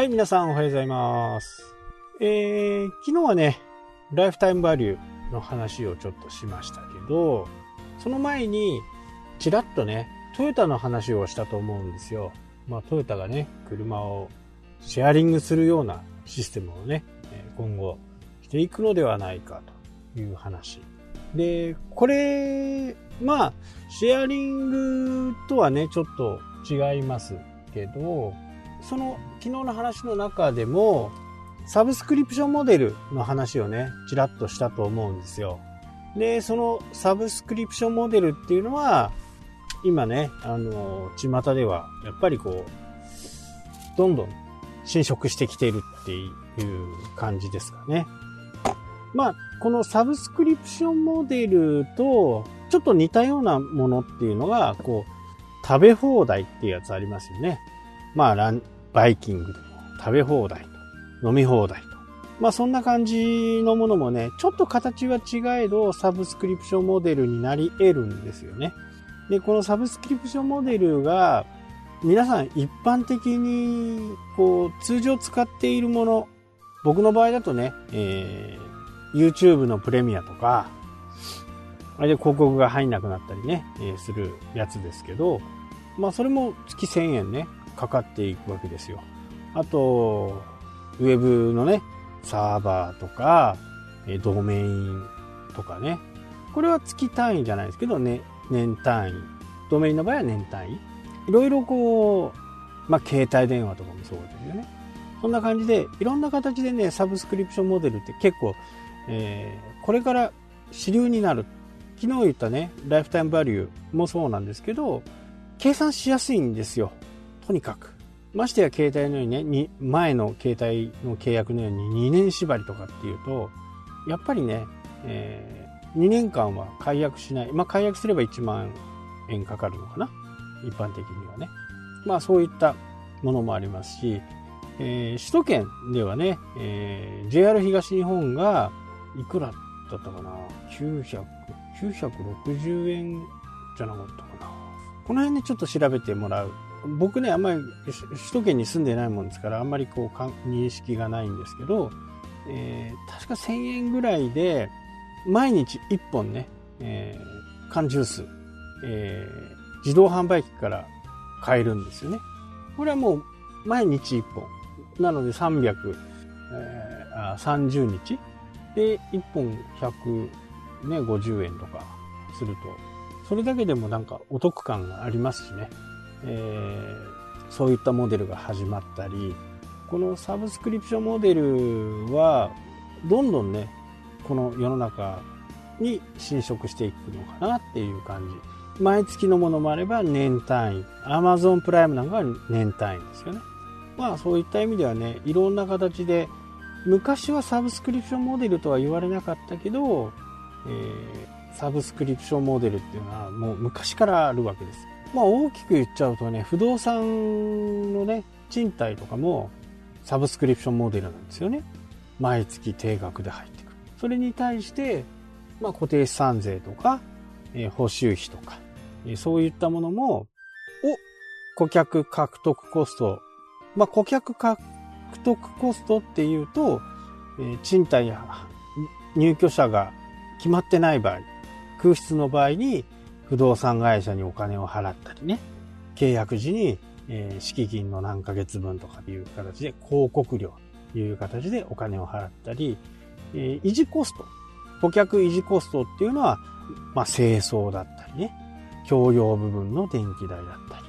はい、皆さんおはようございます。えー、昨日はね、ライフタイムバリューの話をちょっとしましたけど、その前に、ちらっとね、トヨタの話をしたと思うんですよ。まあ、トヨタがね、車をシェアリングするようなシステムをね、今後していくのではないかという話。で、これ、まあ、シェアリングとはね、ちょっと違いますけど、その昨日の話の中でも、サブスクリプションモデルの話をね、ちらっとしたと思うんですよ。で、そのサブスクリプションモデルっていうのは、今ね、あの、巷では、やっぱりこう、どんどん侵食してきているっていう感じですかね。まあ、このサブスクリプションモデルと、ちょっと似たようなものっていうのが、こう、食べ放題っていうやつありますよね。まあ、ラン、バイキングでも食べ放題と、飲み放題と。まあ、そんな感じのものもね、ちょっと形は違えど、サブスクリプションモデルになり得るんですよね。で、このサブスクリプションモデルが、皆さん一般的に、こう、通常使っているもの、僕の場合だとね、えー、YouTube のプレミアとか、あれで広告が入んなくなったりね、えー、するやつですけど、まあそれも月1000円ね、かかっていくわけですよ。あと、ウェブのね、サーバーとか、え、ドメインとかね。これは月単位じゃないですけど、ね、年単位。ドメインの場合は年単位。いろいろこう、まあ携帯電話とかもそうですよね。そんな感じで、いろんな形でね、サブスクリプションモデルって結構、えー、これから主流になる。昨日言ったね、ライフタイムバリューもそうなんですけど、計算しやすいんですよ。とにかく。ましてや携帯のようにね、に前の携帯の契約のように2年縛りとかっていうと、やっぱりね、えー、2年間は解約しない。まあ解約すれば1万円かかるのかな。一般的にはね。まあそういったものもありますし、えー、首都圏ではね、えー、JR 東日本がいくらだったかな ?900、960円じゃなかったかな。この辺でちょっと調べてもらう。僕ね、あんまり首都圏に住んでないもんですから、あんまりこう認識がないんですけど、えー、確か1000円ぐらいで、毎日1本ね、えー、缶ジュース、えー、自動販売機から買えるんですよね。これはもう毎日1本。なので300、えー、あ30日で1本150円とかすると、それだけでもなんかお得感がありますしね。えー、そういったモデルが始まったり、このサブスクリプションモデルは、どんどんね、この世の中に侵食していくのかなっていう感じ。毎月のものもあれば年単位。Amazon プライムなんかは年単位ですよね。まあそういった意味ではね、いろんな形で、昔はサブスクリプションモデルとは言われなかったけど、えー、サブスクリプションモデルっていうのはもう昔からあるわけです。まあ大きく言っちゃうとね、不動産のね、賃貸とかもサブスクリプションモデルなんですよね。毎月定額で入ってくる。それに対して、まあ固定資産税とか、えー、報酬費とか、えー、そういったものも、お、顧客獲得コスト。まあ顧客獲得コストっていうと、えー、賃貸や入居者が決まってない場合、空室の場合に不動産会社にお金を払ったりね、契約時に、えー、敷金の何ヶ月分とかいう形で広告料という形でお金を払ったり、えー、維持コスト、顧客維持コストっていうのは、まあ、清掃だったりね、共用部分の電気代だったり。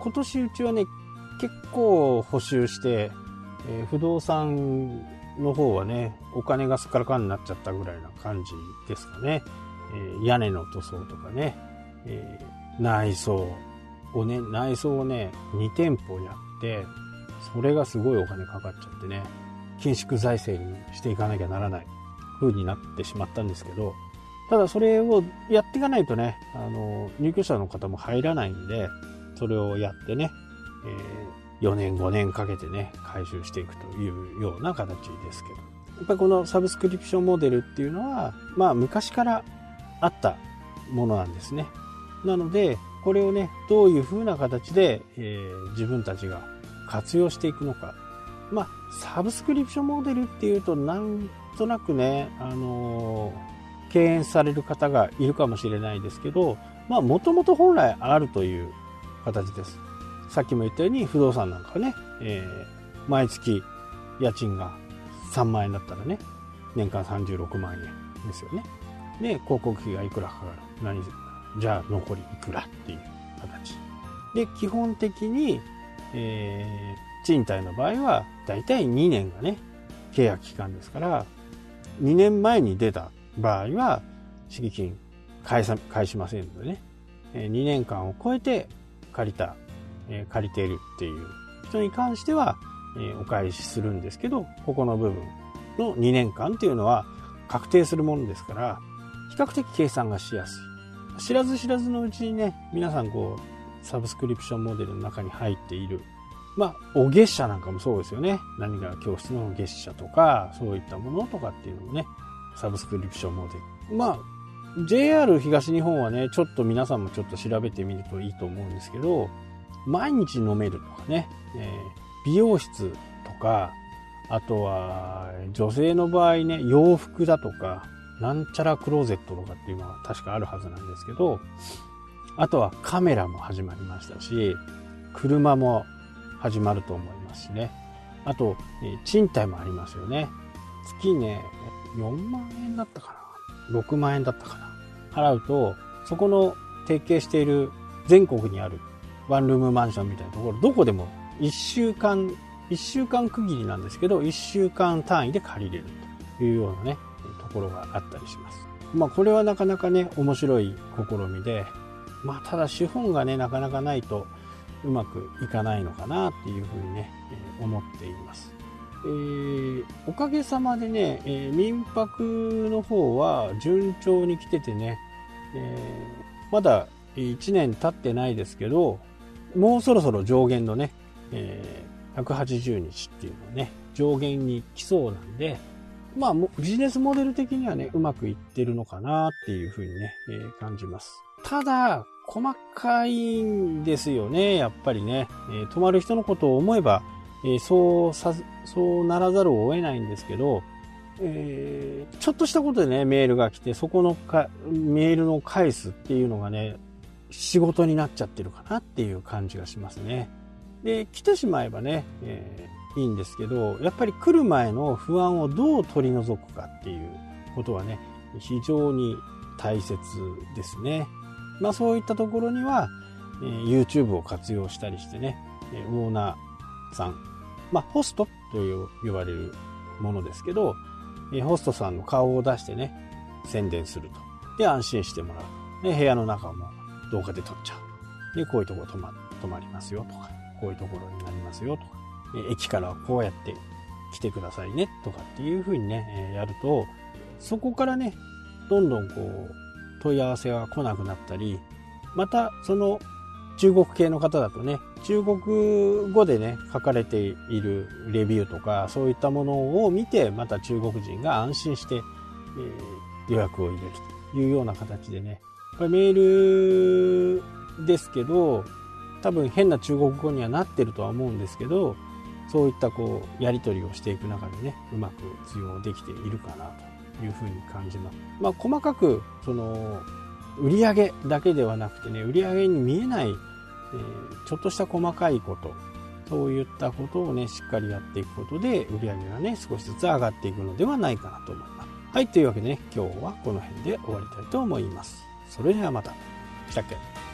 今年うちはね、結構補修して、えー、不動産の方はね、お金がすっからかんになっちゃったぐらいな感じですかね。えー、屋根の塗装とかね、えー、内装をね、内装をね、2店舗やって、それがすごいお金かかっちゃってね、緊縮財政にしていかなきゃならない風になってしまったんですけど、ただそれをやっていかないとね、あの、入居者の方も入らないんで、それをやってね、えー、4年5年かけてね、回収していくというような形ですけど。やっぱりこのサブスクリプションモデルっていうのは、まあ昔からあったものなんですね。なので、これをね、どういう風な形で、えー、自分たちが活用していくのか。まあ、サブスクリプションモデルっていうと、なんとなくね、あのー、敬遠される方がいるかもしれないですけど、まあ、もともと本来あるという形です。さっきも言ったように、不動産なんかね、えー、毎月家賃が3万円だったらね、年間36万円ですよね。で、広告費がいくらかかる。何じゃあ残りいくらっていう形。で、基本的に、えー、賃貸の場合は、だいたい2年がね、契約期間ですから、2年前に出た場合は、敷金返さ返しませんのでね、2年間を超えて借りた、借りているっていう人に関しては、お返しするんですけど、ここの部分の2年間っていうのは確定するものですから、比較的計算がしやすい。知らず知らずのうちにね、皆さんこう、サブスクリプションモデルの中に入っている。まあ、お月謝なんかもそうですよね。何か教室の月謝とか、そういったものとかっていうのもね、サブスクリプションモデル。まあ、JR 東日本はね、ちょっと皆さんもちょっと調べてみるといいと思うんですけど、毎日飲めるとかね、え、美容室とか、あとは、女性の場合ね、洋服だとか、なんちゃらクローゼットとかっていうのは確かあるはずなんですけど、あとはカメラも始まりましたし、車も始まると思いますしね。あと、え賃貸もありますよね。月ね、4万円だったかな ?6 万円だったかな払うと、そこの提携している全国にあるワンルームマンションみたいなところ、どこでも1週間、1週間区切りなんですけど、1週間単位で借りれるというようなね、ところがあったりします。まあこれはなかなかね、面白い試みで、まあただ資本がね、なかなかないとうまくいかないのかなっていうふうにね、え思っています。えー、おかげさまでね、えー、民泊の方は順調に来ててね、えー、まだ1年経ってないですけど、もうそろそろ上限のね、え180日っていうのね、上限に来そうなんで、まあ、ビジネスモデル的にはね、うまくいってるのかなっていうふうにね、えー、感じます。ただ、細かいんですよね、やっぱりね。えー、泊まる人のことを思えば、えー、そうさ、そうならざるを得ないんですけど、えー、ちょっとしたことでね、メールが来て、そこのか、メールの返すっていうのがね、仕事になっちゃってるかなっていう感じがしますね。で、来てしまえばね、え、いいんですけど、やっぱり来る前の不安をどう取り除くかっていうことはね、非常に大切ですね。まあそういったところには、え、YouTube を活用したりしてね、オーナーさん、まあホストと呼ばれるものですけど、えホストさんの顔を出してね、宣伝すると。で、安心してもらう。で、部屋の中も動画で撮っちゃう。で、こういうところ泊ま泊まりますよとか、こういうところになりますよとか、駅からこうやって来てくださいねとかっていう風にね、やると、そこからね、どんどんこう、問い合わせが来なくなったり、またその中国系の方だとね、中国語でね、書かれているレビューとか、そういったものを見て、また中国人が安心して、えー、予約を入れるというような形でね、これメールですけど、多分変な中国語にはなってるとは思うんですけど、そういったこう、やり取りをしていく中でね、うまく通用できているかなというふうに感じます。まあ、細かく、その、売上だけではなくてね、売上に見えないえー、ちょっとした細かいこと、そういったことをね、しっかりやっていくことで、売り上げがね、少しずつ上がっていくのではないかなと思います。はい、というわけでね、今日はこの辺で終わりたいと思います。それではまた。したっけ？